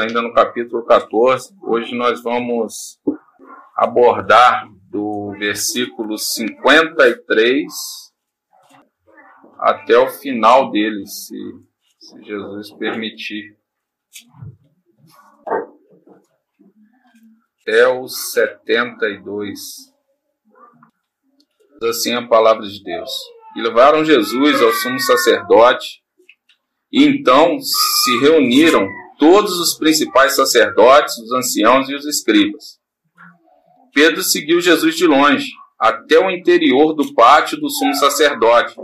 ainda no capítulo 14. Hoje nós vamos abordar do versículo 53 até o final dele, se, se Jesus permitir. Até o 72. Assim a palavra de Deus. E levaram Jesus ao sumo sacerdote, e então se reuniram todos os principais sacerdotes, os anciãos e os escribas. Pedro seguiu Jesus de longe, até o interior do pátio do sumo sacerdote.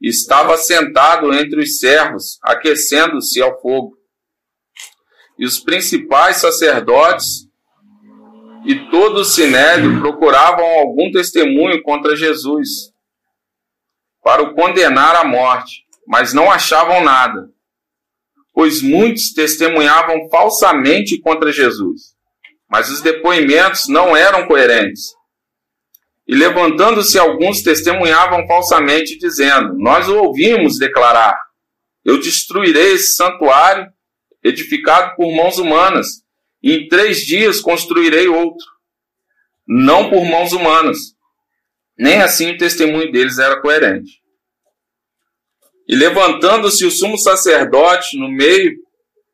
Estava sentado entre os servos, aquecendo-se ao fogo. E os principais sacerdotes e todo o sinédrio procuravam algum testemunho contra Jesus para o condenar à morte, mas não achavam nada, pois muitos testemunhavam falsamente contra Jesus, mas os depoimentos não eram coerentes. E levantando-se alguns testemunhavam falsamente, dizendo: Nós o ouvimos declarar: Eu destruirei esse santuário edificado por mãos humanas, e em três dias construirei outro, não por mãos humanas. Nem assim o testemunho deles era coerente. E levantando-se o sumo sacerdote no meio,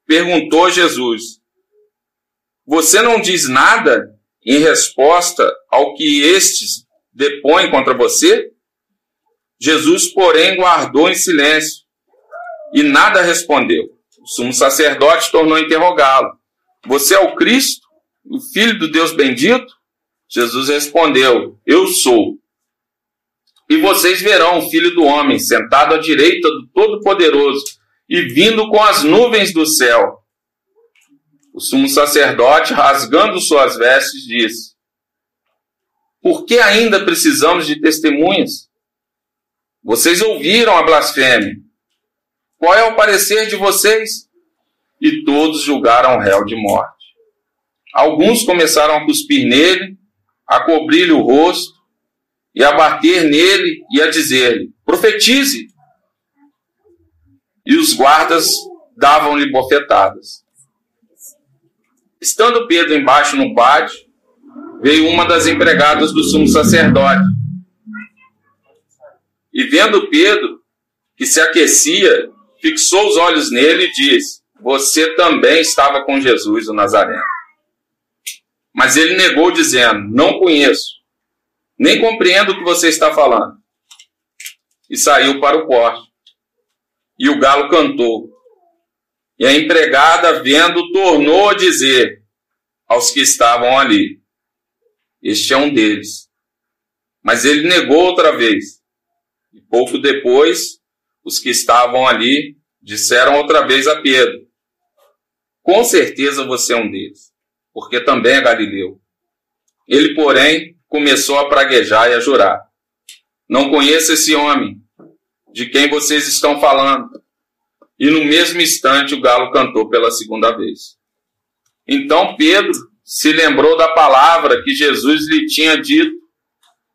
perguntou a Jesus: Você não diz nada em resposta ao que estes depõem contra você? Jesus, porém, guardou em silêncio e nada respondeu. O sumo sacerdote tornou a interrogá-lo: Você é o Cristo, o Filho do Deus bendito? Jesus respondeu: Eu sou. E vocês verão o Filho do Homem sentado à direita do Todo-Poderoso e vindo com as nuvens do céu. O sumo sacerdote, rasgando suas vestes, disse: Por que ainda precisamos de testemunhas? Vocês ouviram a blasfêmia. Qual é o parecer de vocês? E todos julgaram o réu de morte. Alguns começaram a cuspir nele, a cobrir-lhe o rosto, e a bater nele e a dizer-lhe: profetize. E os guardas davam-lhe bofetadas. Estando Pedro embaixo no pátio, veio uma das empregadas do sumo sacerdote. E vendo Pedro, que se aquecia, fixou os olhos nele e disse: Você também estava com Jesus, o Nazareno. Mas ele negou, dizendo: Não conheço. Nem compreendo o que você está falando. E saiu para o pórtico. E o galo cantou. E a empregada, vendo, tornou a dizer aos que estavam ali: Este é um deles. Mas ele negou outra vez. E pouco depois, os que estavam ali disseram outra vez a Pedro: Com certeza você é um deles, porque também é galileu. Ele, porém, começou a praguejar e a jurar: Não conheço esse homem de quem vocês estão falando. E no mesmo instante o galo cantou pela segunda vez. Então Pedro se lembrou da palavra que Jesus lhe tinha dito: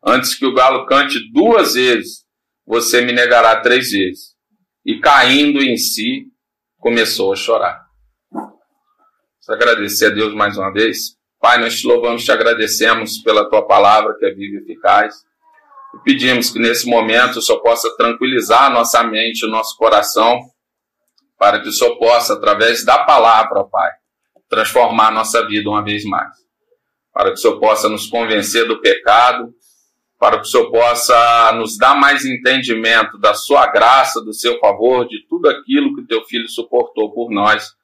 Antes que o galo cante duas vezes, você me negará três vezes. E caindo em si, começou a chorar. Vamos agradecer a Deus mais uma vez. Pai, nós te louvamos, te agradecemos pela tua palavra que é viva e eficaz. E pedimos que nesse momento o Senhor possa tranquilizar nossa mente, o nosso coração, para que o Senhor possa, através da palavra, Pai, transformar nossa vida uma vez mais. Para que o Senhor possa nos convencer do pecado, para que o Senhor possa nos dar mais entendimento da sua graça, do seu favor, de tudo aquilo que teu filho suportou por nós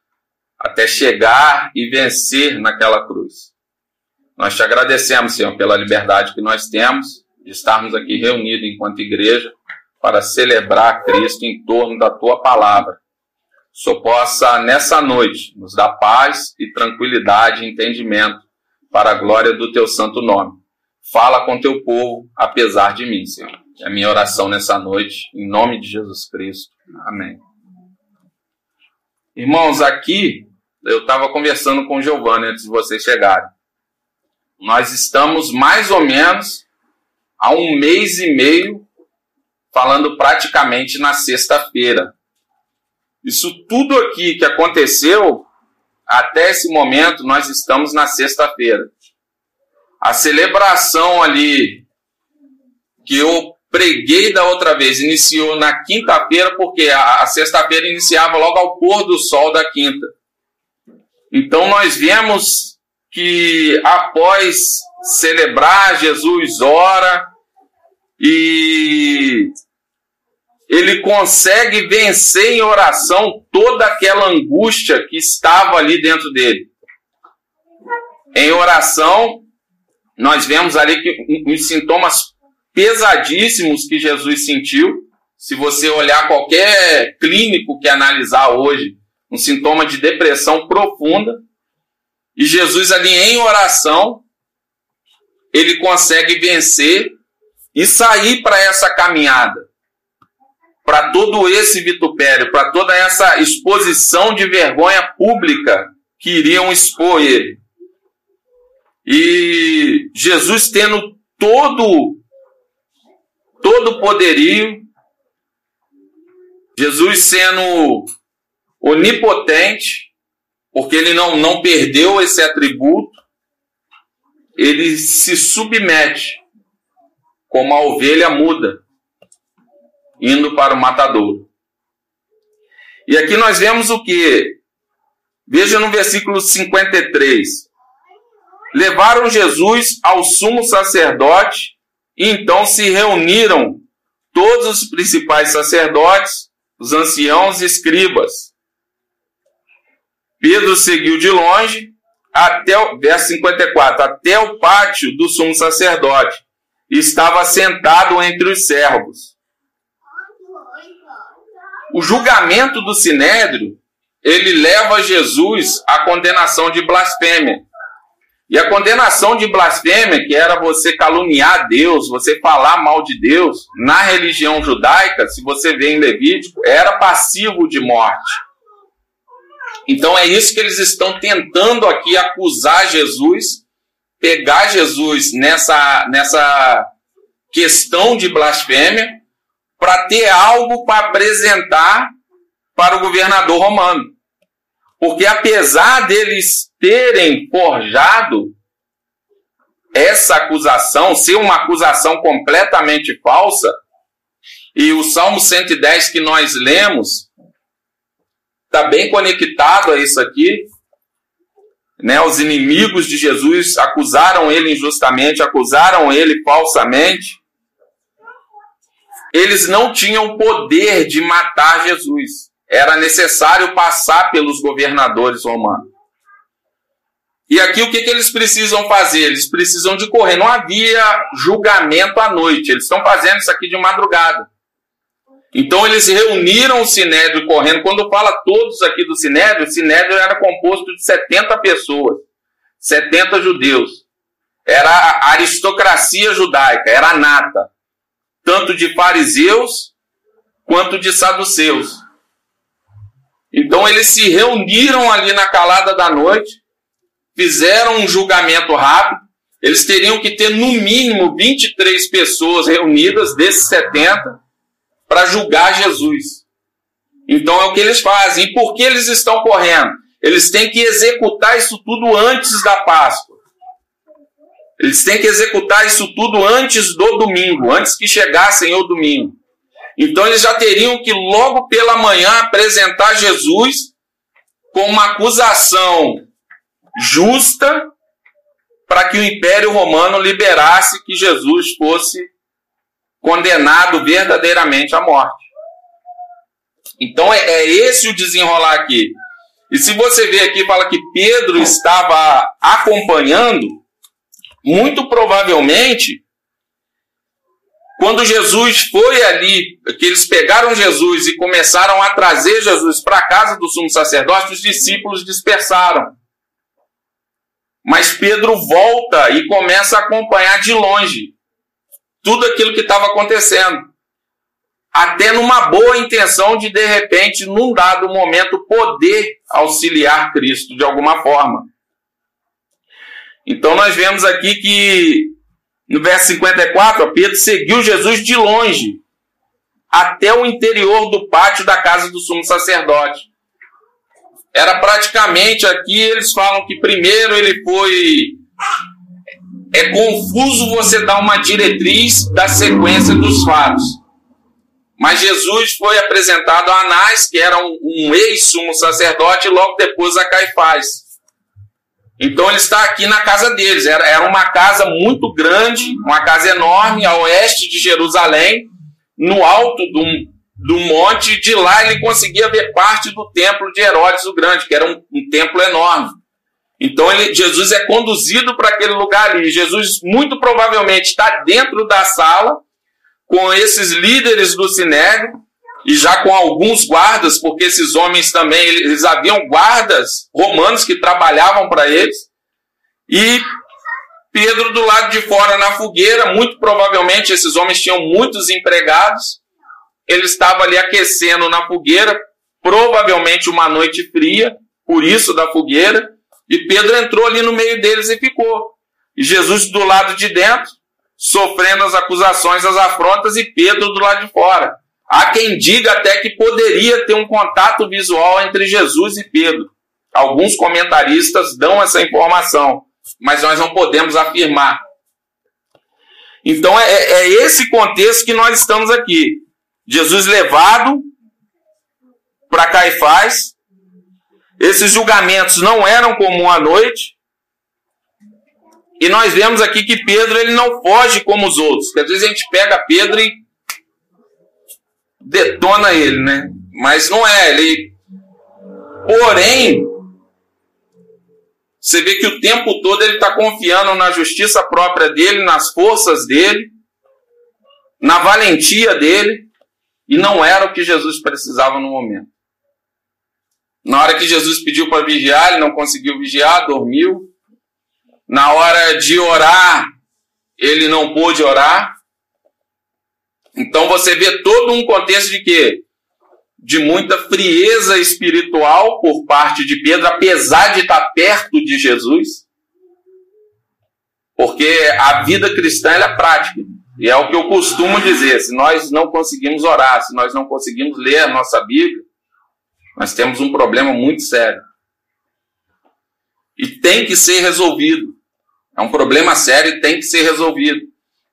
até chegar e vencer naquela cruz. Nós te agradecemos, Senhor, pela liberdade que nós temos de estarmos aqui reunidos enquanto igreja para celebrar Cristo em torno da tua palavra. Senhor possa, nessa noite, nos dar paz e tranquilidade e entendimento para a glória do teu santo nome. Fala com teu povo, apesar de mim, Senhor. É a minha oração nessa noite, em nome de Jesus Cristo. Amém. Irmãos, aqui eu estava conversando com o Giovanni antes de vocês chegarem. Nós estamos mais ou menos há um mês e meio falando praticamente na sexta-feira. Isso tudo aqui que aconteceu, até esse momento nós estamos na sexta-feira. A celebração ali que eu preguei da outra vez iniciou na quinta-feira, porque a, sexta-feira iniciava logo ao pôr do sol da quinta. Então nós vemos que após celebrar, Jesus ora e ele consegue vencer em oração toda aquela angústia que estava ali dentro dele. Em oração, nós vemos ali que os sintomas pesadíssimos que Jesus sentiu. Se você olhar qualquer clínico que analisar hoje, um sintoma de depressão profunda. E Jesus ali em oração, ele consegue vencer e sair para essa caminhada. Para todo esse vitupério, para toda essa exposição de vergonha pública que iriam expor ele. E Jesus tendo todo todo poderio, Jesus sendo onipotente, porque ele não, não perdeu esse atributo, ele se submete como a ovelha muda, indo para o matadouro. E aqui nós vemos o que? Veja no versículo 53. Levaram Jesus ao sumo sacerdote e então se reuniram todos os principais sacerdotes, os anciãos e escribas. Pedro seguiu de longe até o verso 54, até o pátio do sumo sacerdote, estava sentado entre os servos. O julgamento do sinédrio, ele leva Jesus à condenação de blasfêmia. E a condenação de blasfêmia, que era você caluniar Deus, você falar mal de Deus, na religião judaica, se você vê em Levítico, era passivo de morte. Então é isso que eles estão tentando aqui acusar Jesus, pegar Jesus nessa, nessa questão de blasfêmia, para ter algo para apresentar para o governador romano. Porque apesar deles terem forjado essa acusação, ser uma acusação completamente falsa, e o Salmo 110 que nós lemos está bem conectado a isso aqui. Né? Os inimigos de Jesus acusaram ele injustamente, acusaram ele falsamente. Eles não tinham poder de matar Jesus. Era necessário passar pelos governadores romanos. E aqui o que, que eles precisam fazer? Eles precisam de correr. Não havia julgamento à noite. Eles estão fazendo isso aqui de madrugada. Então eles reuniram o Sinédrio correndo. Quando fala todos aqui do Sinédrio, o Sinédrio era composto de 70 pessoas, 70 judeus. Era a aristocracia judaica, era a nata, tanto de fariseus quanto de saduceus. Então eles se reuniram ali na calada da noite fizeram um julgamento rápido, eles teriam que ter no mínimo 23 pessoas reunidas, desses 70, para julgar Jesus. Então é o que eles fazem. E por que eles estão correndo? Eles têm que executar isso tudo antes da Páscoa. Eles têm que executar isso tudo antes do domingo, antes que chegassem o domingo. Então eles já teriam que logo pela manhã apresentar Jesus com uma acusação justa para que o Império Romano liberasse que Jesus fosse condenado verdadeiramente à morte. Então é, é esse o desenrolar aqui. E se você vê aqui, fala que Pedro estava acompanhando, muito provavelmente, quando Jesus foi ali, que eles pegaram Jesus e começaram a trazer Jesus para a casa do sumo sacerdote, os discípulos dispersaram. Mas Pedro volta e começa a acompanhar de longe tudo aquilo que estava acontecendo. Até numa boa intenção de, de repente, num dado momento, poder auxiliar Cristo de alguma forma. Então nós vemos aqui que no verso 54, Pedro seguiu Jesus de longe até o interior do pátio da casa do sumo sacerdote. era praticamente aqui eles falam que primeiro ele foi é confuso você dar uma diretriz da sequência dos fatos. Mas Jesus foi apresentado a Anás, que era um, um ex-sumo sacerdote, e logo depois a Caifás. Então ele está aqui na casa deles. Era, era uma casa muito grande, uma casa enorme, a oeste de Jerusalém, no alto do, do monte. De lá ele conseguia ver parte do templo de Herodes o Grande, que era um, um templo enorme. Então ele, Jesus é conduzido para aquele lugar ali. Jesus muito provavelmente está dentro da sala com esses líderes do Sinédrio e já com alguns guardas, porque esses homens também, eles haviam guardas romanos que trabalhavam para eles. E Pedro do lado de fora na fogueira, muito provavelmente esses homens tinham muitos empregados. Ele estava ali aquecendo na fogueira, provavelmente uma noite fria, por isso da fogueira. E Pedro entrou ali no meio deles e ficou. E Jesus do lado de dentro, sofrendo as acusações, as afrontas, e Pedro do lado de fora. Há quem diga até que poderia ter um contato visual entre Jesus e Pedro. Alguns comentaristas dão essa informação, mas nós não podemos afirmar. Então é, é esse contexto que nós estamos aqui. Jesus levado para Caifás. Esses julgamentos não eram comum à noite. E nós vemos aqui que Pedro ele não foge como os outros. Porque às vezes a gente pega Pedro e detona ele, né? Mas não é, ele. Porém, você vê que o tempo todo ele está confiando na justiça própria dele, nas forças dele, na valentia dele, e não era o que Jesus precisava no momento. Na hora que Jesus pediu para vigiar, ele não conseguiu vigiar, dormiu. Na hora de orar, ele não pôde orar. Então você vê todo um contexto de quê? De muita frieza espiritual por parte de Pedro, apesar de estar perto de Jesus. Porque a vida cristã é prática. E é o que eu costumo dizer: se nós não conseguimos orar, se nós não conseguimos ler a nossa Bíblia, nós temos um problema muito sério. E tem que ser resolvido. É um problema sério e tem que ser resolvido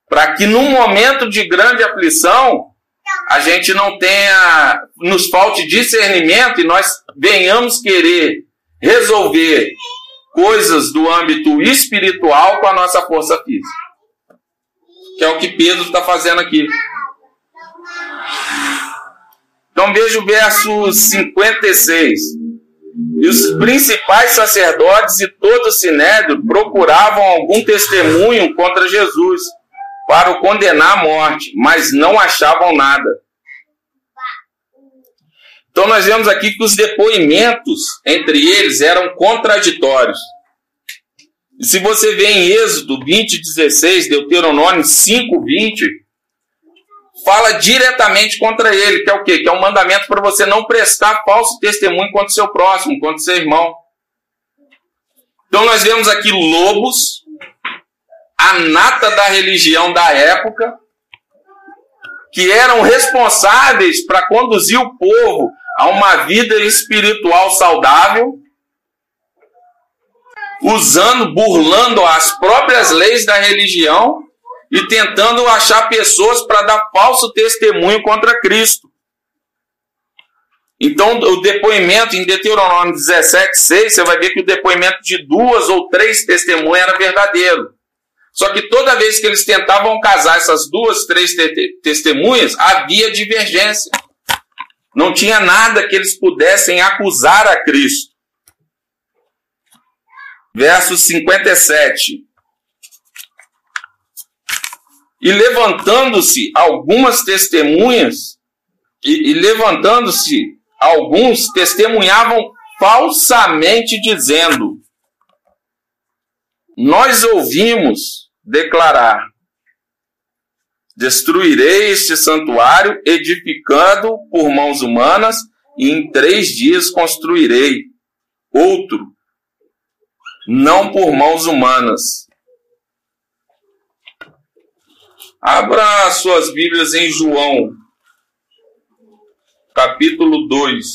para que num momento de grande aflição a gente não tenha, nos falte discernimento e nós venhamos querer resolver coisas do âmbito espiritual com a nossa força física. Que é o que Pedro está fazendo aqui. Então veja o verso 56. E os principais sacerdotes e todo o sinédrio procuravam algum testemunho contra Jesus para o condenar à morte, mas não achavam nada. Então nós vemos aqui que os depoimentos entre eles eram contraditórios. E se você vê em Êxodo 20, 16, Deuteronômio 5, 20, fala diretamente contra ele, que é o quê? Que é um mandamento para você não prestar falso testemunho contra o seu próximo, contra o seu irmão. Então nós vemos aqui lobos a nata da religião da época, que eram responsáveis para conduzir o povo a uma vida espiritual saudável, usando, burlando as próprias leis da religião e tentando achar pessoas para dar falso testemunho contra Cristo. Então, o depoimento em Deuteronômio 17, 6, você vai ver que o depoimento de duas ou três testemunhas era verdadeiro. Só que toda vez que eles tentavam casar essas duas, três te testemunhas, havia divergência. Não tinha nada que eles pudessem acusar a Cristo. Verso 57. E levantando-se algumas testemunhas, e, e levantando-se alguns, testemunhavam falsamente, dizendo: Nós ouvimos declarar: Destruirei este santuário, edificando por mãos humanas, e em três dias construirei outro, não por mãos humanas. Abra suas Bíblias em João, capítulo 2.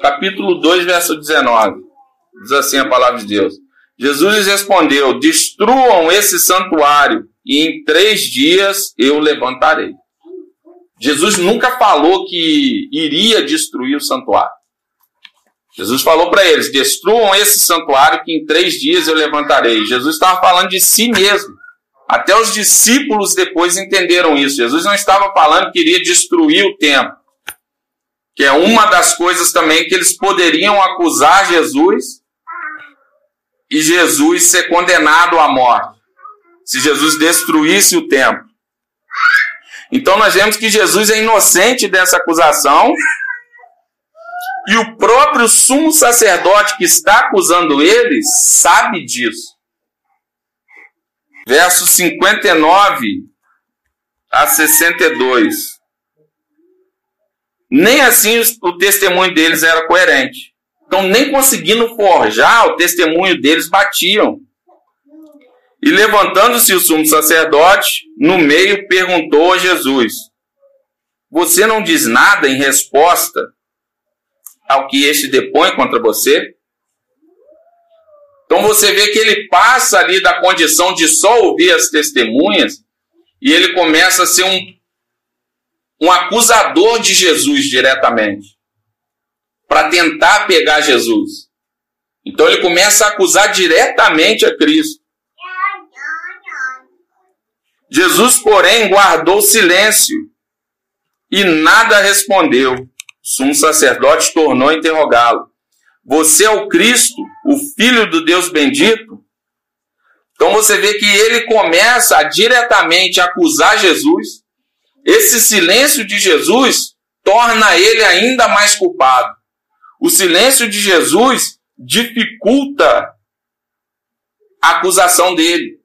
Capítulo 2, verso 19. Diz assim a palavra de Deus. Jesus respondeu: Destruam esse santuário, e em três dias eu levantarei. Jesus nunca falou que iria destruir o santuário. Jesus falou para eles: destruam esse santuário, que em três dias eu levantarei. Jesus estava falando de si mesmo. Até os discípulos depois entenderam isso. Jesus não estava falando que iria destruir o templo, que é uma das coisas também que eles poderiam acusar Jesus e Jesus ser condenado à morte, se Jesus destruísse o templo. Então nós vemos que Jesus é inocente dessa acusação e o próprio sumo sacerdote que está acusando eles sabe disso. Versos 59 a 62. Nem assim o testemunho deles era coerente. Então, nem conseguindo forjar, o testemunho deles batiam. E levantando-se o sumo sacerdote, no meio perguntou a Jesus: Você não diz nada em resposta ao que este depõe contra você? Então você vê que ele passa ali da condição de só ouvir as testemunhas e ele começa a ser um, um acusador de Jesus diretamente para tentar pegar Jesus. Então ele começa a acusar diretamente a Cristo. Jesus, porém, guardou silêncio e nada respondeu. Sumo sacerdote tornou a interrogá-lo. Você é o Cristo, o Filho do Deus bendito? Então você vê que ele começa a diretamente acusar Jesus. Esse silêncio de Jesus torna ele ainda mais culpado. O silêncio de Jesus dificulta a acusação dele.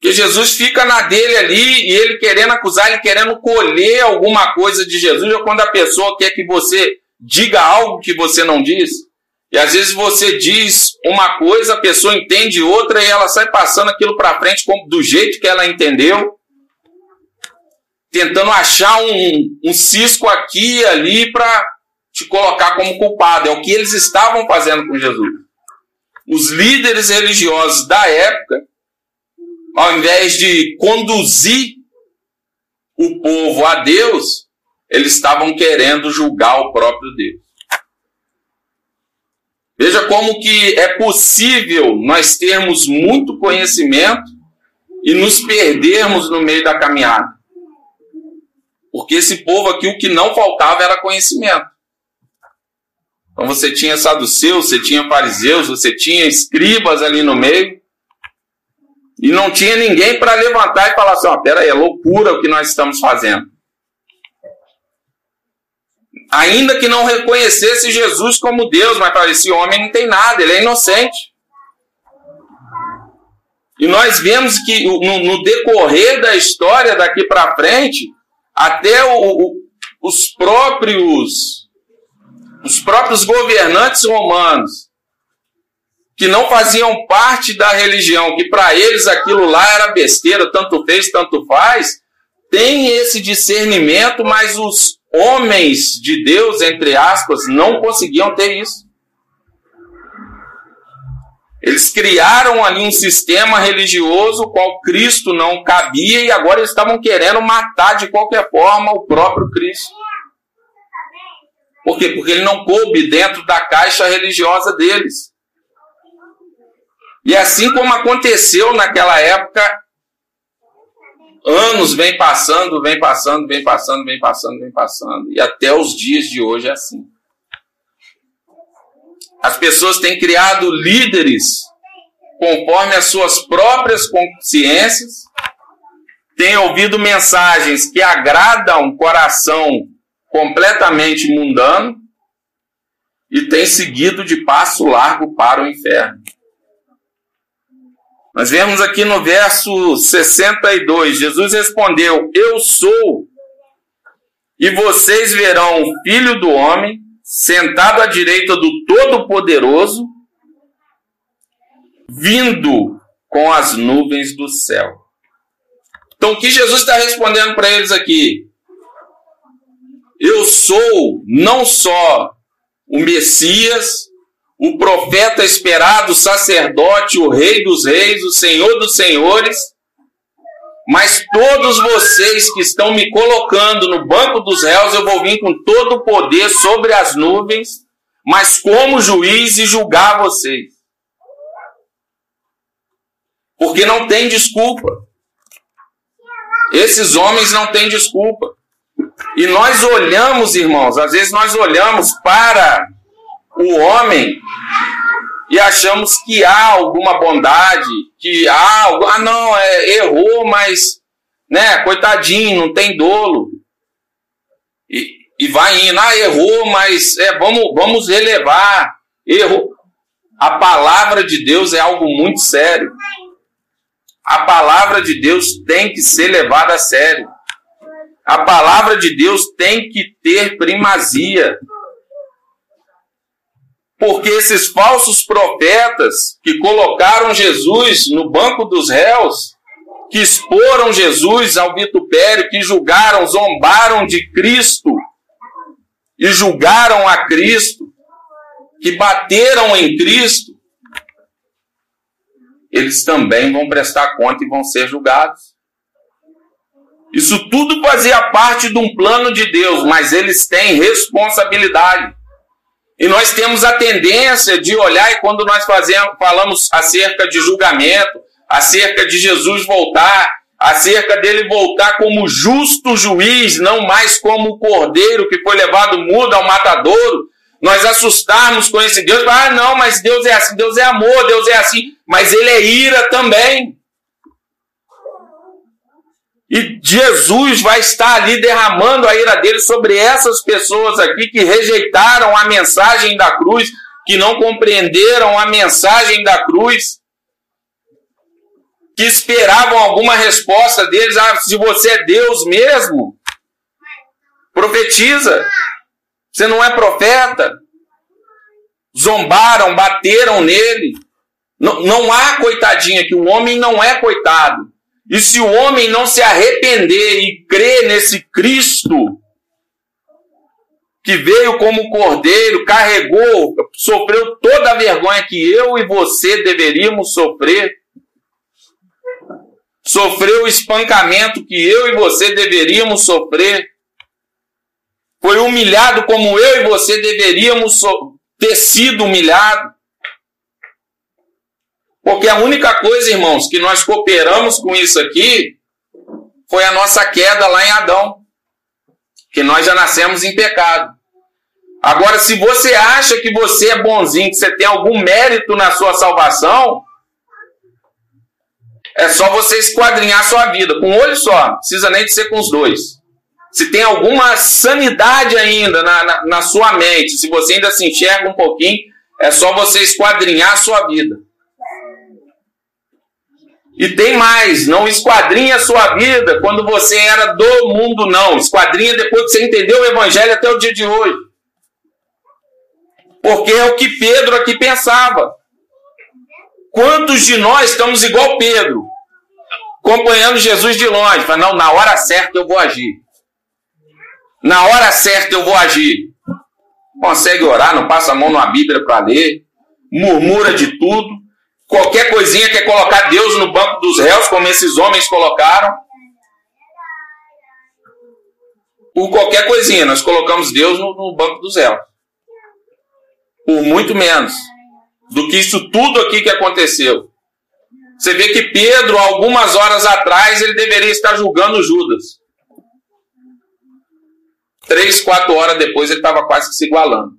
Porque Jesus fica na dele ali e ele querendo acusar, ele querendo colher alguma coisa de Jesus, ou quando a pessoa quer que você diga algo que você não diz. E às vezes você diz uma coisa, a pessoa entende outra e ela sai passando aquilo para frente do jeito que ela entendeu, tentando achar um, um cisco aqui e ali para te colocar como culpado. É o que eles estavam fazendo com Jesus. Os líderes religiosos da época, ao invés de conduzir o povo a Deus, eles estavam querendo julgar o próprio Deus. Veja como que é possível nós termos muito conhecimento e nos perdermos no meio da caminhada. Porque esse povo aqui, o que não faltava era conhecimento. Então você tinha saduceus, você tinha fariseus, você tinha escribas ali no meio. E não tinha ninguém para levantar e falar assim: ó, peraí, é loucura o que nós estamos fazendo ainda que não reconhecesse Jesus como Deus, mas para esse homem não tem nada, ele é inocente. E nós vemos que no, no decorrer da história daqui para frente, até o, o, os próprios os próprios governantes romanos que não faziam parte da religião, que para eles aquilo lá era besteira, tanto fez, tanto faz, tem esse discernimento, mas os homens de Deus, entre aspas, não conseguiam ter isso. Eles criaram ali um sistema religioso qual Cristo não cabia e agora eles estavam querendo matar de qualquer forma o próprio Cristo. Por quê? Porque ele não coube dentro da caixa religiosa deles. E assim como aconteceu naquela época, Anos vem passando, vem passando, vem passando, vem passando, vem passando. E até os dias de hoje é assim. As pessoas têm criado líderes conforme as suas próprias consciências, têm ouvido mensagens que agradam um coração completamente mundano e têm seguido de passo largo para o inferno. Nós vemos aqui no verso 62, Jesus respondeu: Eu sou, e vocês verão o Filho do Homem sentado à direita do Todo-Poderoso, vindo com as nuvens do céu. Então, o que Jesus está respondendo para eles aqui? eu sou não só o Messias, o profeta esperado, o sacerdote, o rei dos reis, o senhor dos senhores, mas todos vocês que estão me colocando no banco dos réus, eu vou vir com todo o poder sobre as nuvens, mas como juiz e julgar vocês. Porque não tem desculpa. Esses homens não têm desculpa. E nós olhamos, irmãos, às vezes nós olhamos para o homem e achamos que há alguma bondade, que há, ah não, é, errou, mas, né, coitadinho, não tem dolo. E, e vai indo, ah, errou, mas é, vamos, vamos relevar, errou. A palavra de Deus é algo muito sério. A palavra de Deus tem que ser levada a sério. A palavra de Deus tem que ter primazia. Porque esses falsos profetas que colocaram Jesus no banco dos réus, que exporam Jesus ao vitupério, que julgaram, zombaram de Cristo e julgaram a Cristo, que bateram em Cristo, eles também vão prestar conta e vão ser julgados. Isso tudo fazia parte de um plano de Deus, mas eles têm responsabilidade. E nós temos a tendência de olhar, e quando nós fazemos, falamos acerca de julgamento, acerca de Jesus voltar, acerca dele voltar como justo juiz, não mais como o cordeiro que foi levado mudo ao matadouro, nós assustarmos com esse Deus, ah, não, mas Deus é assim, Deus é amor, Deus é assim, mas ele é ira também. E Jesus vai estar ali derramando a ira dele sobre essas pessoas aqui que rejeitaram a mensagem da cruz, que não compreenderam a mensagem da cruz, que esperavam alguma resposta deles. Ah, se você é Deus mesmo, profetiza. Você não é profeta. Zombaram, bateram nele. Não, não há coitadinha que o homem não é coitado. E se o homem não se arrepender e crer nesse Cristo, que veio como cordeiro, carregou, sofreu toda a vergonha que eu e você deveríamos sofrer, sofreu o espancamento que eu e você deveríamos sofrer, foi humilhado como eu e você deveríamos ter sido humilhado. Porque a única coisa, irmãos, que nós cooperamos com isso aqui foi a nossa queda lá em Adão. Que nós já nascemos em pecado. Agora, se você acha que você é bonzinho, que você tem algum mérito na sua salvação, é só você esquadrinhar a sua vida, com um olho só, precisa nem de ser com os dois. Se tem alguma sanidade ainda na, na, na sua mente, se você ainda se enxerga um pouquinho, é só você esquadrinhar a sua vida. E tem mais, não esquadrinha a sua vida quando você era do mundo, não. Esquadrinha depois que você entendeu o evangelho até o dia de hoje. Porque é o que Pedro aqui pensava. Quantos de nós estamos igual Pedro? Acompanhando Jesus de longe. Fala, não, na hora certa eu vou agir. Na hora certa eu vou agir. Consegue orar, não passa a mão numa Bíblia para ler. Murmura de tudo Qualquer coisinha quer colocar Deus no banco dos réus, como esses homens colocaram. Por qualquer coisinha, nós colocamos Deus no, no banco dos réus. Por muito menos do que isso tudo aqui que aconteceu. Você vê que Pedro, algumas horas atrás, ele deveria estar julgando Judas. Três, quatro horas depois, ele estava quase que se igualando.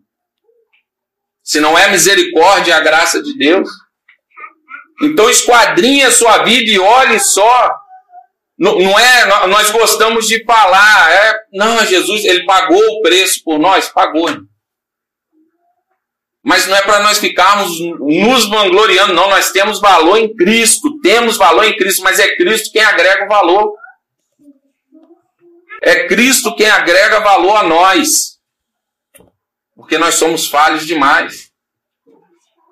Se não é misericórdia e a graça de Deus, então esquadrinhe a sua vida e olhe só. Não, não é, nós gostamos de falar, é, não, Jesus, ele pagou o preço por nós, pagou. Mas não é para nós ficarmos nos vangloriando, não. Nós temos valor em Cristo, temos valor em Cristo, mas é Cristo quem agrega o valor. É Cristo quem agrega valor a nós. Porque nós somos falhos demais.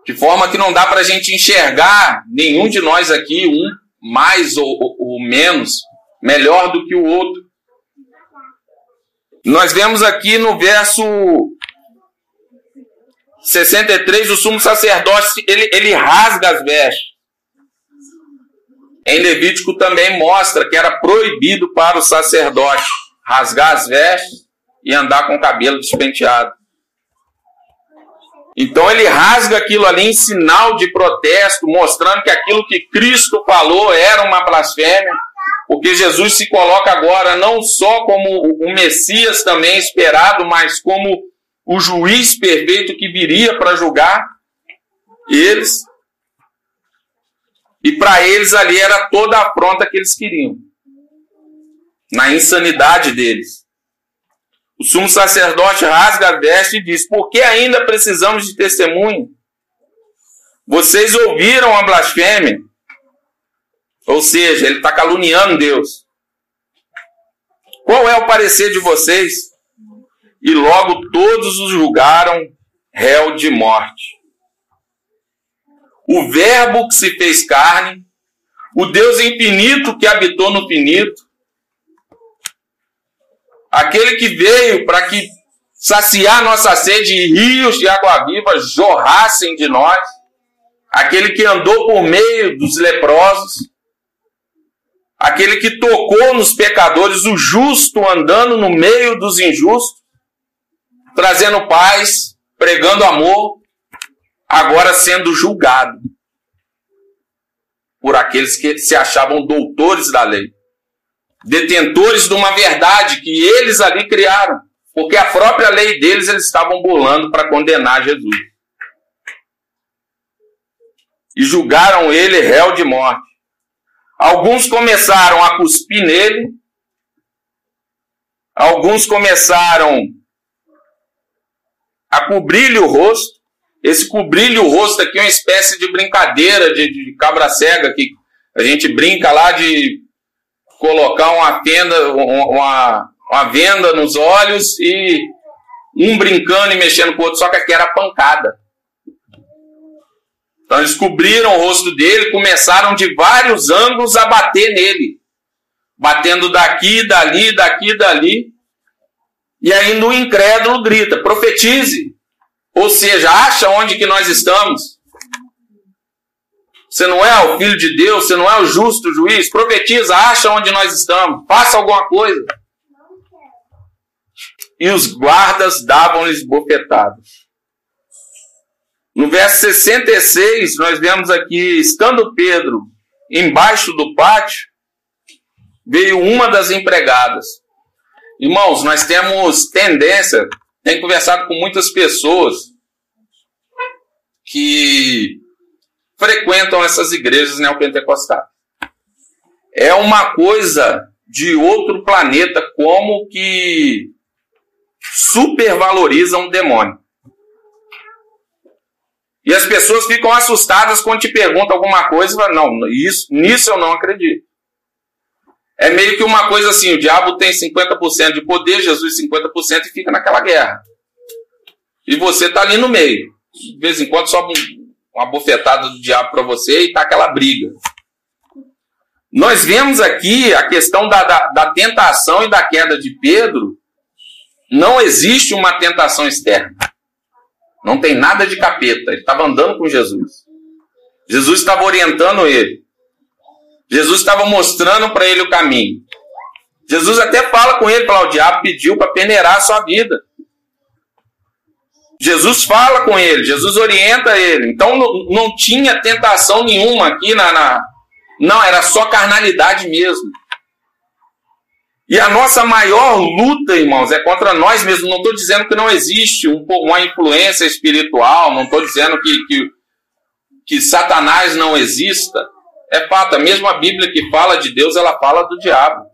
De forma que não dá para a gente enxergar nenhum de nós aqui, um mais ou, ou, menos, melhor do que o outro. Nós vemos aqui no verso 63, o sumo sacerdote, ele, ele rasga as vestes. Em Levítico também mostra que era proibido para o sacerdote rasgar as vestes e andar com o cabelo despenteado. Então ele rasga aquilo ali em sinal de protesto, mostrando que aquilo que Cristo falou era uma blasfêmia, porque Jesus se coloca agora não só como o Messias também esperado, mas como o juiz perfeito que viria para julgar eles. E para eles ali era toda a afronta que eles queriam, na insanidade deles. O sumo sacerdote rasga a veste e diz: Por que ainda precisamos de testemunho? Vocês ouviram a blasfêmia? Ou seja, ele está caluniando Deus. Qual é o parecer de vocês? e logo todos os julgaram réu de morte. O Verbo que se fez carne, o Deus infinito que habitou no finito, aquele que veio para que saciar nossa sede e rios de água viva jorrassem de nós, aquele que andou por meio dos leprosos, aquele que tocou nos pecadores, o justo andando no meio dos injustos, trazendo paz, pregando amor, agora sendo julgado por aqueles que se achavam doutores da lei, detentores de uma verdade que eles ali criaram, porque a própria lei deles eles estavam burlando para condenar Jesus. E julgaram ele réu de morte. Alguns começaram a cuspir nele, alguns começaram a cobrir-lhe o rosto. Esse cobrir-lhe o rosto aqui é uma espécie de brincadeira de, de cabra cega que a gente brinca lá de colocar uma tenda, uma, uma venda nos olhos e um brincando e mexendo com o outro, só que aqui era pancada. Então eles cobriram o rosto dele, começaram de vários ângulos a bater nele. Batendo daqui, dali, daqui, dali. E aí no incrédulo grita: profetize. Ou seja, acha onde que nós estamos. Você não é o filho de Deus, você não é o justo juiz. Profetiza, acha onde nós estamos. Faça alguma coisa. E os guardas davam-lhes bofetadas. No verso 66, nós vemos aqui, estando Pedro embaixo do pátio, veio uma das empregadas Irmãos, nós temos tendência, tenho conversado com muitas pessoas que frequentam essas igrejas neopentecostais. É uma coisa de outro planeta, como que supervalorizam o demônio. E as pessoas ficam assustadas quando te perguntam alguma coisa e falam, não, isso, nisso eu não acredito. É meio que uma coisa assim: o diabo tem 50% de poder, Jesus 50% e fica naquela guerra. E você está ali no meio. De vez em quando sobe uma bofetada do diabo para você e está aquela briga. Nós vemos aqui a questão da, da, da tentação e da queda de Pedro. Não existe uma tentação externa. Não tem nada de capeta. Ele estava andando com Jesus. Jesus estava orientando ele. Jesus estava mostrando para ele o caminho. Jesus até fala com ele, fala, o diabo pediu para peneirar a sua vida. Jesus fala com ele, Jesus orienta ele. Então não, não tinha tentação nenhuma aqui na, na. Não, era só carnalidade mesmo. E a nossa maior luta, irmãos, é contra nós mesmos. Não estou dizendo que não existe um, uma influência espiritual, não estou dizendo que, que, que Satanás não exista. É fato, a mesma Bíblia que fala de Deus, ela fala do diabo.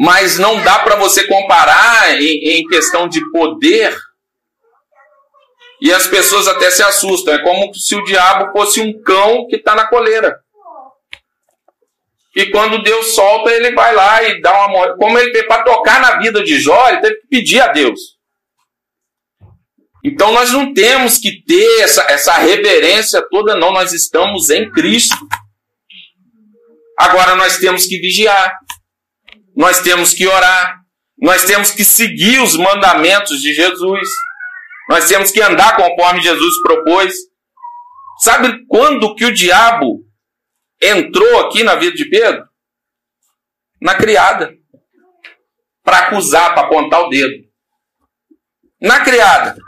Mas não dá para você comparar em, em questão de poder. E as pessoas até se assustam. É como se o diabo fosse um cão que está na coleira. E quando Deus solta, ele vai lá e dá uma. Como ele para tocar na vida de Jó, ele teve que pedir a Deus. Então nós não temos que ter essa, essa reverência toda, não. Nós estamos em Cristo. Agora nós temos que vigiar. Nós temos que orar. Nós temos que seguir os mandamentos de Jesus. Nós temos que andar conforme Jesus propôs. Sabe quando que o diabo entrou aqui na vida de Pedro? Na criada. Para acusar, para apontar o dedo. Na criada.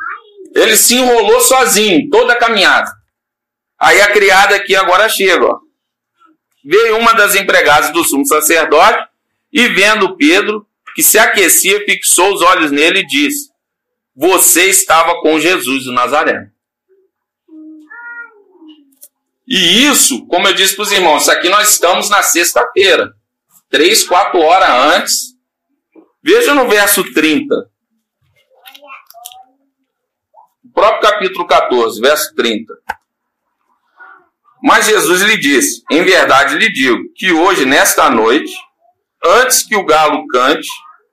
Ele se enrolou sozinho, toda a caminhada. Aí a criada aqui agora chega, ó. Veio uma das empregadas do sumo sacerdote e vendo Pedro, que se aquecia, fixou os olhos nele e disse: Você estava com Jesus o Nazareno. E isso, como eu disse para os irmãos, aqui nós estamos na sexta-feira, três, quatro horas antes. Veja no verso 30. O próprio capítulo 14, verso 30. Mas Jesus lhe disse: Em verdade lhe digo que hoje, nesta noite, antes que o galo cante,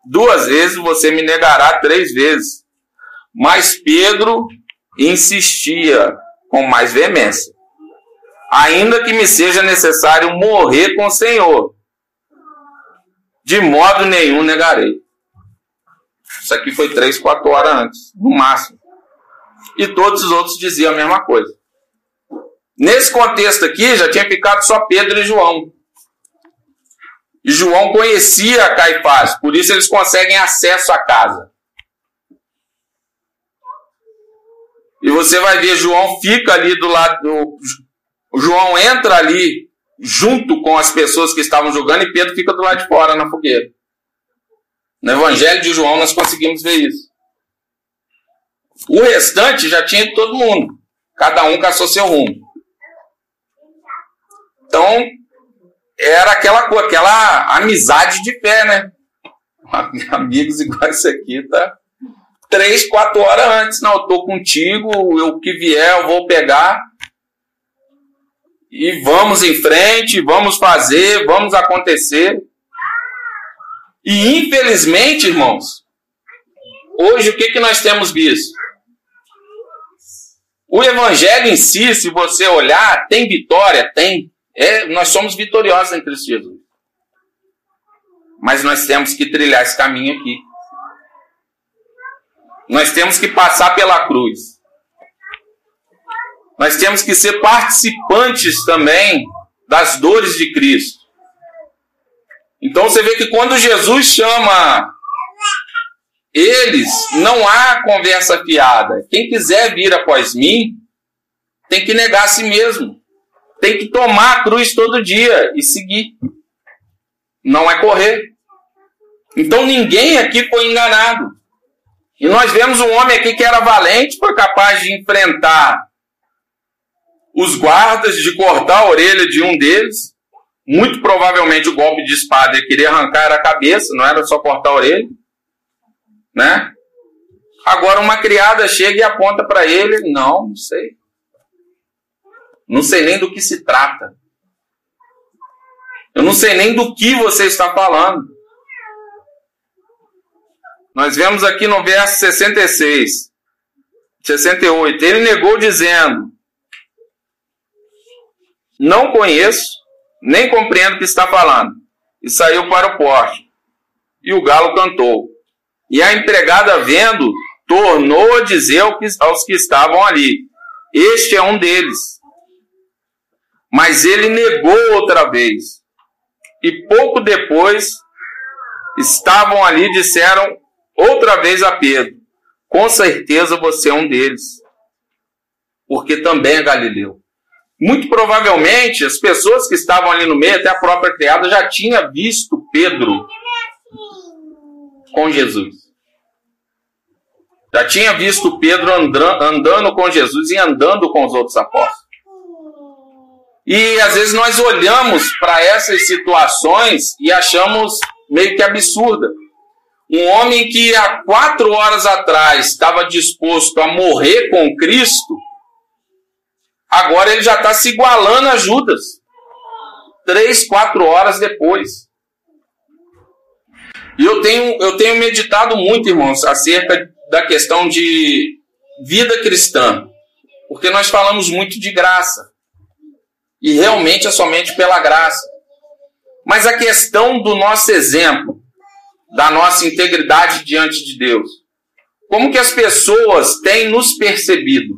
duas vezes você me negará três vezes. Mas Pedro insistia com mais veemência: Ainda que me seja necessário morrer com o Senhor, de modo nenhum negarei. Isso aqui foi três, quatro horas antes, no máximo. E todos os outros diziam a mesma coisa. Nesse contexto aqui, já tinha ficado só Pedro e João. E João conhecia Caifás, por isso eles conseguem acesso à casa. E você vai ver, João fica ali do lado do. João entra ali junto com as pessoas que estavam jogando e Pedro fica do lado de fora na fogueira. No Evangelho de João nós conseguimos ver isso. O restante já tinha todo mundo. Cada um caçou seu rumo. Então, era aquela, aquela amizade de pé, né? Amigos igual esse aqui, tá? Três, quatro horas antes, não, eu tô contigo, o que vier eu vou pegar. E vamos em frente, vamos fazer, vamos acontecer. E infelizmente, irmãos, hoje o que, que nós temos visto? O evangelho em si, se você olhar, tem vitória? Tem. É, nós somos vitoriosos em Cristo Jesus. Mas nós temos que trilhar esse caminho aqui. Nós temos que passar pela cruz. Nós temos que ser participantes também das dores de Cristo. Então você vê que quando Jesus chama eles, não há conversa fiada. Quem quiser vir após mim, tem que negar a si mesmo tem que tomar a cruz todo dia e seguir. Não é correr. Então ninguém aqui foi enganado. E nós vemos um homem aqui que era valente, foi capaz de enfrentar os guardas, de cortar a orelha de um deles. Muito provavelmente o golpe de espada ele queria arrancar a cabeça, não era só cortar a orelha. Né? Agora uma criada chega e aponta para ele, não, não sei. Não sei nem do que se trata. Eu não sei nem do que você está falando. Nós vemos aqui no verso 66, 68. Ele negou dizendo: Não conheço, nem compreendo o que está falando. E saiu para o porte. E o galo cantou. E a empregada, vendo, tornou a dizer aos que estavam ali: Este é um deles. Mas ele negou outra vez. E pouco depois, estavam ali e disseram outra vez a Pedro: Com certeza você é um deles, porque também é galileu. Muito provavelmente, as pessoas que estavam ali no meio, até a própria criada, já tinha visto Pedro com Jesus. Já tinha visto Pedro andando com Jesus e andando com os outros apóstolos. E às vezes nós olhamos para essas situações e achamos meio que absurda. Um homem que há quatro horas atrás estava disposto a morrer com Cristo, agora ele já está se igualando a Judas. Três, quatro horas depois. E eu tenho, eu tenho meditado muito, irmãos, acerca da questão de vida cristã. Porque nós falamos muito de graça. E realmente é somente pela graça. Mas a questão do nosso exemplo, da nossa integridade diante de Deus? Como que as pessoas têm nos percebido?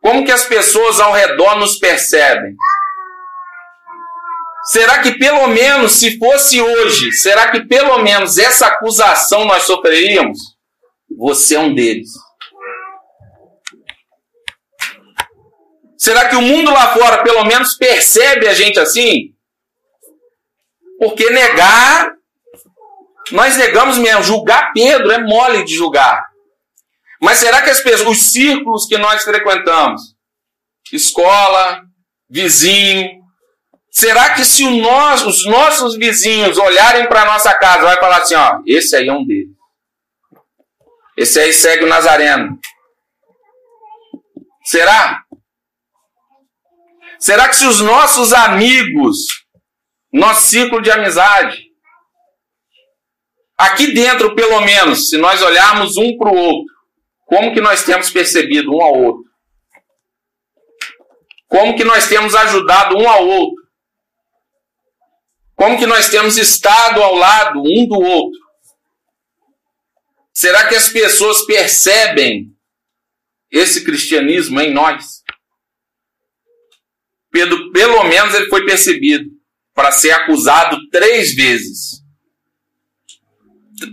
Como que as pessoas ao redor nos percebem? Será que pelo menos, se fosse hoje, será que pelo menos essa acusação nós sofreríamos? Você é um deles. Será que o mundo lá fora pelo menos percebe a gente assim? Porque negar, nós negamos mesmo. Julgar Pedro é mole de julgar. Mas será que as pessoas, os círculos que nós frequentamos, escola, vizinho, será que se os nossos vizinhos olharem para nossa casa, vai falar assim, ó, esse aí é um deles. Esse aí segue o Nazareno. Será? Será que se os nossos amigos, nosso ciclo de amizade, aqui dentro pelo menos, se nós olharmos um para o outro, como que nós temos percebido um ao outro? Como que nós temos ajudado um ao outro? Como que nós temos estado ao lado um do outro? Será que as pessoas percebem esse cristianismo em nós? Pedro, pelo menos, ele foi percebido para ser acusado três vezes.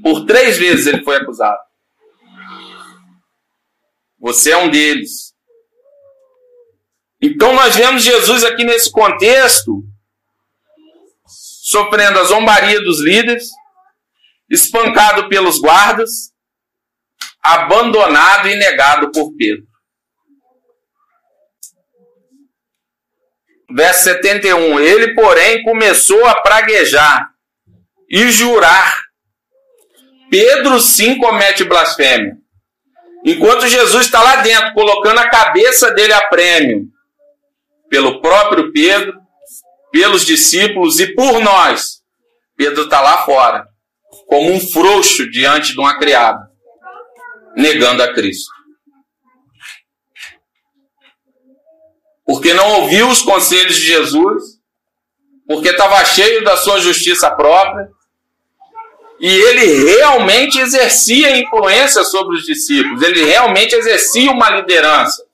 Por três vezes ele foi acusado. Você é um deles. Então nós vemos Jesus aqui nesse contexto sofrendo a zombaria dos líderes, espancado pelos guardas, abandonado e negado por Pedro. Verso 71. Ele, porém, começou a praguejar e jurar. Pedro sim comete blasfêmia. Enquanto Jesus está lá dentro, colocando a cabeça dele a prêmio, pelo próprio Pedro, pelos discípulos e por nós, Pedro está lá fora, como um frouxo diante de uma criada, negando a Cristo. Porque não ouviu os conselhos de Jesus, porque estava cheio da sua justiça própria, e ele realmente exercia influência sobre os discípulos, ele realmente exercia uma liderança.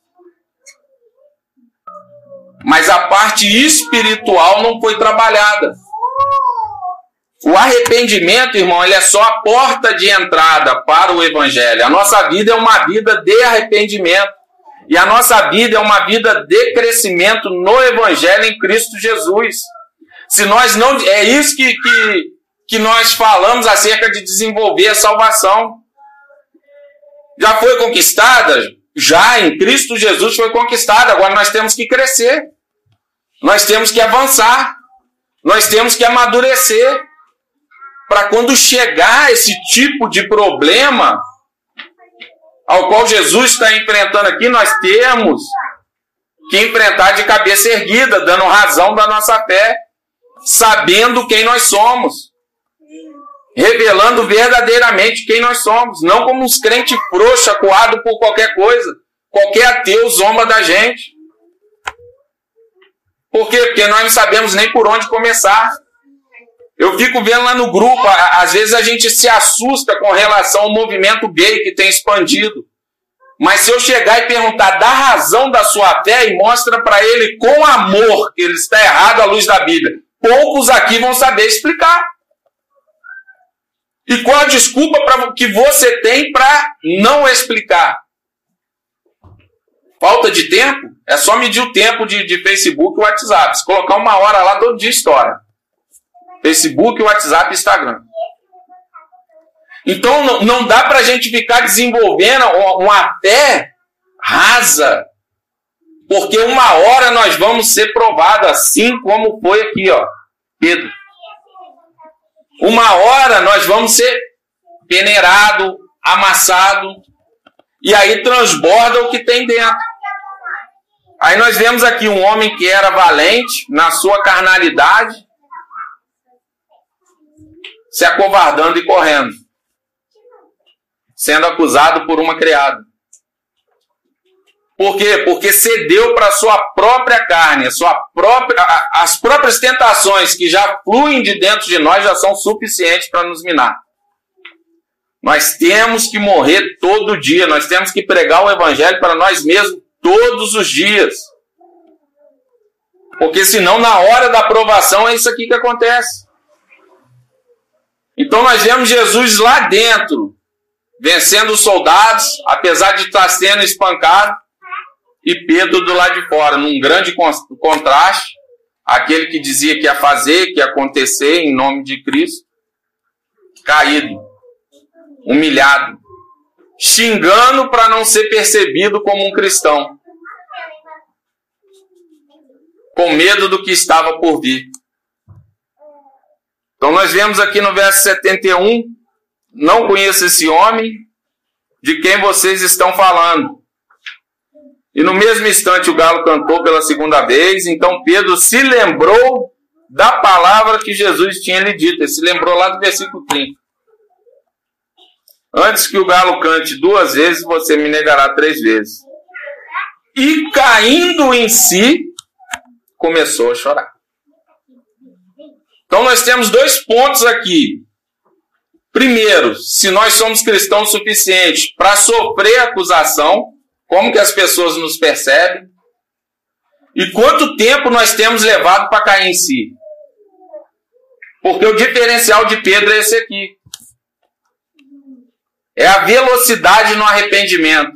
Mas a parte espiritual não foi trabalhada. O arrependimento, irmão, ele é só a porta de entrada para o evangelho. A nossa vida é uma vida de arrependimento. E a nossa vida é uma vida de crescimento no Evangelho em Cristo Jesus. Se nós não. É isso que, que, que nós falamos acerca de desenvolver a salvação. Já foi conquistada? Já em Cristo Jesus foi conquistada. Agora nós temos que crescer. Nós temos que avançar. Nós temos que amadurecer. Para quando chegar esse tipo de problema, ao qual Jesus está enfrentando aqui, nós temos que enfrentar de cabeça erguida, dando razão da nossa fé, sabendo quem nós somos, revelando verdadeiramente quem nós somos, não como uns crentes frouxos, acuados por qualquer coisa. Qualquer ateu zomba da gente. Por quê? Porque nós não sabemos nem por onde começar. Eu fico vendo lá no grupo, às vezes a gente se assusta com relação ao movimento gay que tem expandido. Mas se eu chegar e perguntar da razão da sua fé e mostra para ele com amor que ele está errado à luz da Bíblia, poucos aqui vão saber explicar. E qual a desculpa pra, que você tem para não explicar? Falta de tempo? É só medir o tempo de, de Facebook e WhatsApp. Se colocar uma hora lá, todo dia história. Facebook, WhatsApp e Instagram. Então não, dá para a gente ficar desenvolvendo uma fé rasa, porque uma hora nós vamos ser provados, assim como foi aqui, ó, Pedro. Uma hora nós vamos ser peneirado, amassado, e aí transborda o que tem dentro. Aí nós vemos aqui um homem que era valente na sua carnalidade, se acovardando e correndo, sendo acusado por uma criada. Por quê? Porque cedeu para sua própria carne, sua própria, as próprias tentações que já fluem de dentro de nós já são suficientes para nos minar. Nós temos que morrer todo dia, nós temos que pregar o evangelho para nós mesmos todos os dias. Porque senão, na hora da aprovação, é isso aqui que acontece. Então nós vemos Jesus lá dentro, vencendo os soldados, apesar de estar sendo espancado, e Pedro do lado de fora, num grande contraste, aquele que dizia que ia fazer, que ia acontecer em nome de Cristo, caído, humilhado, xingando para não ser percebido como um cristão, com medo do que estava por vir. Então nós vemos aqui no verso 71, não conheço esse homem de quem vocês estão falando. E no mesmo instante o galo cantou pela segunda vez, então Pedro se lembrou da palavra que Jesus tinha lhe dito. Ele se lembrou lá do versículo 30. Antes que o galo cante duas vezes, você me negará três vezes. E caindo em si, começou a chorar. Então nós temos dois pontos aqui. Primeiro, se nós somos cristãos suficientes para sofrer acusação, como que as pessoas nos percebem e quanto tempo nós temos levado para cair em si. Porque o diferencial de Pedro é esse aqui. É a velocidade no arrependimento.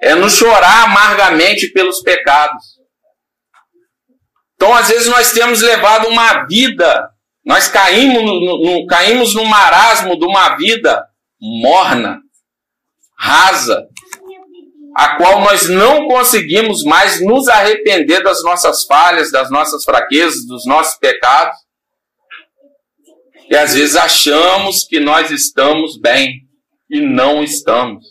É no chorar amargamente pelos pecados. Então, às vezes, nós temos levado uma vida, nós caímos no, no, caímos no marasmo de uma vida morna, rasa, a qual nós não conseguimos mais nos arrepender das nossas falhas, das nossas fraquezas, dos nossos pecados. E às vezes achamos que nós estamos bem e não estamos.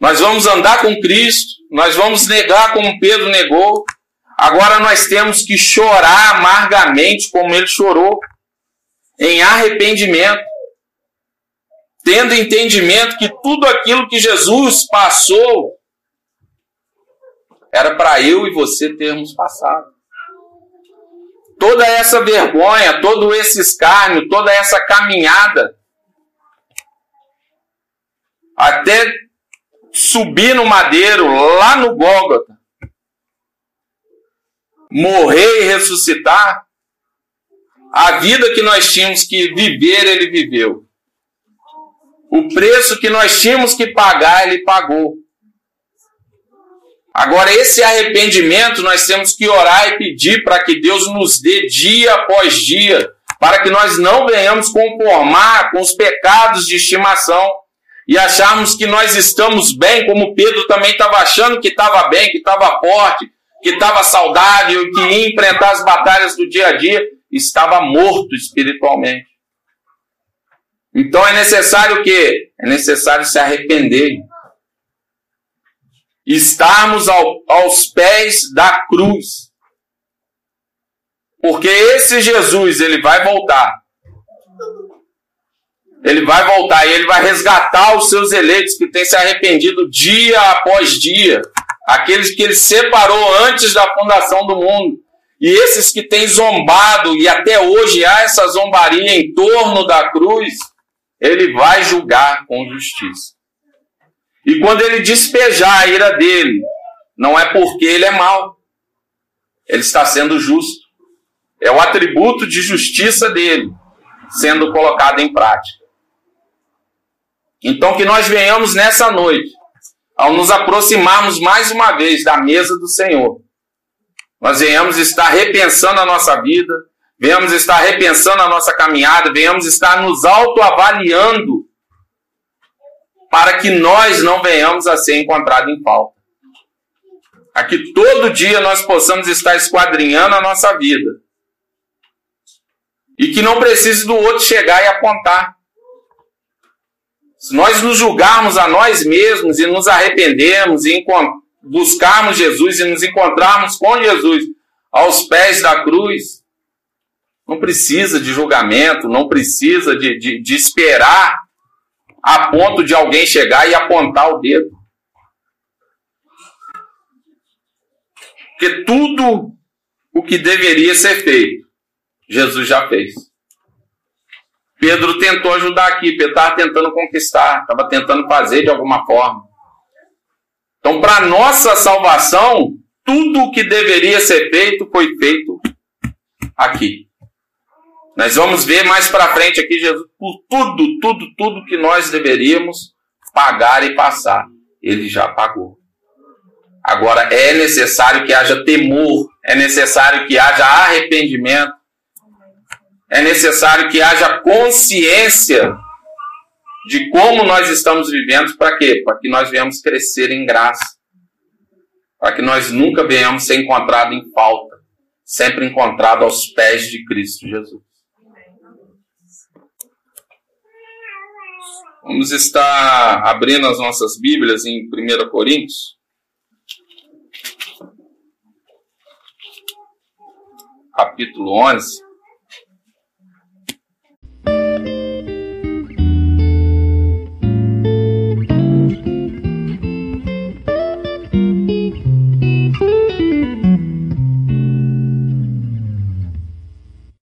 Nós vamos andar com Cristo, nós vamos negar como Pedro negou. Agora nós temos que chorar amargamente como ele chorou, em arrependimento tendo entendimento que tudo aquilo que Jesus passou era para eu e você termos passado. Toda essa vergonha, todo esse escárnio, toda essa caminhada, até subir no madeiro, lá no Gólgota, morrer e ressuscitar, a vida que nós tínhamos que viver, ele viveu. O preço que nós tínhamos que pagar, ele pagou. Agora, esse arrependimento nós temos que orar e pedir para que Deus nos dê dia após dia, para que nós não venhamos conformar com os pecados de estimação e acharmos que nós estamos bem, como Pedro também estava achando que estava bem, que estava forte, que estava saudável, que ia enfrentar as batalhas do dia a dia, estava morto espiritualmente. Então é necessário o quê? É necessário se arrepender. Estarmos ao, aos pés da cruz. Porque esse Jesus, ele vai voltar. Ele vai voltar e ele vai resgatar os seus eleitos que têm se arrependido dia após dia. Aqueles que ele separou antes da fundação do mundo. E esses que têm zombado, e até hoje há essa zombaria em torno da cruz ele vai julgar com justiça. E quando ele despejar a ira dele, não é porque ele é mau, ele está sendo justo. É o atributo de justiça dele sendo colocado em prática. Então, que nós venhamos nessa noite, ao nos aproximarmos mais uma vez da mesa do Senhor, nós venhamos estar repensando a nossa vida, venhamos estar repensando a nossa caminhada, venhamos estar nos autoavaliando para que nós não venhamos a ser encontrados em falta. A que todo dia nós possamos estar esquadrinhando a nossa vida. E que não precise do outro chegar e apontar. Se nós nos julgarmos a nós mesmos e nos arrependermos e buscarmos Jesus e nos encontrarmos com Jesus aos pés da cruz, não precisa de julgamento, não precisa de, de, de esperar a ponto de alguém chegar e apontar o dedo. Porque tudo o que deveria ser feito, Jesus já fez. Pedro tentou ajudar aqui, Pedro estava tentando conquistar, estava tentando fazer de alguma forma. Então, para nossa salvação, tudo o que deveria ser feito foi feito aqui. Nós vamos ver mais para frente aqui, Jesus, por tudo, tudo, tudo que nós deveríamos pagar e passar. Ele já pagou. Agora é necessário que haja temor, é necessário que haja arrependimento, é necessário que haja consciência de como nós estamos vivendo, para quê? Para que nós venhamos crescer em graça, para que nós nunca venhamos ser encontrados em falta, sempre encontrado aos pés de Cristo Jesus. Vamos estar abrindo as nossas Bíblias em 1 Coríntios. Capítulo 11.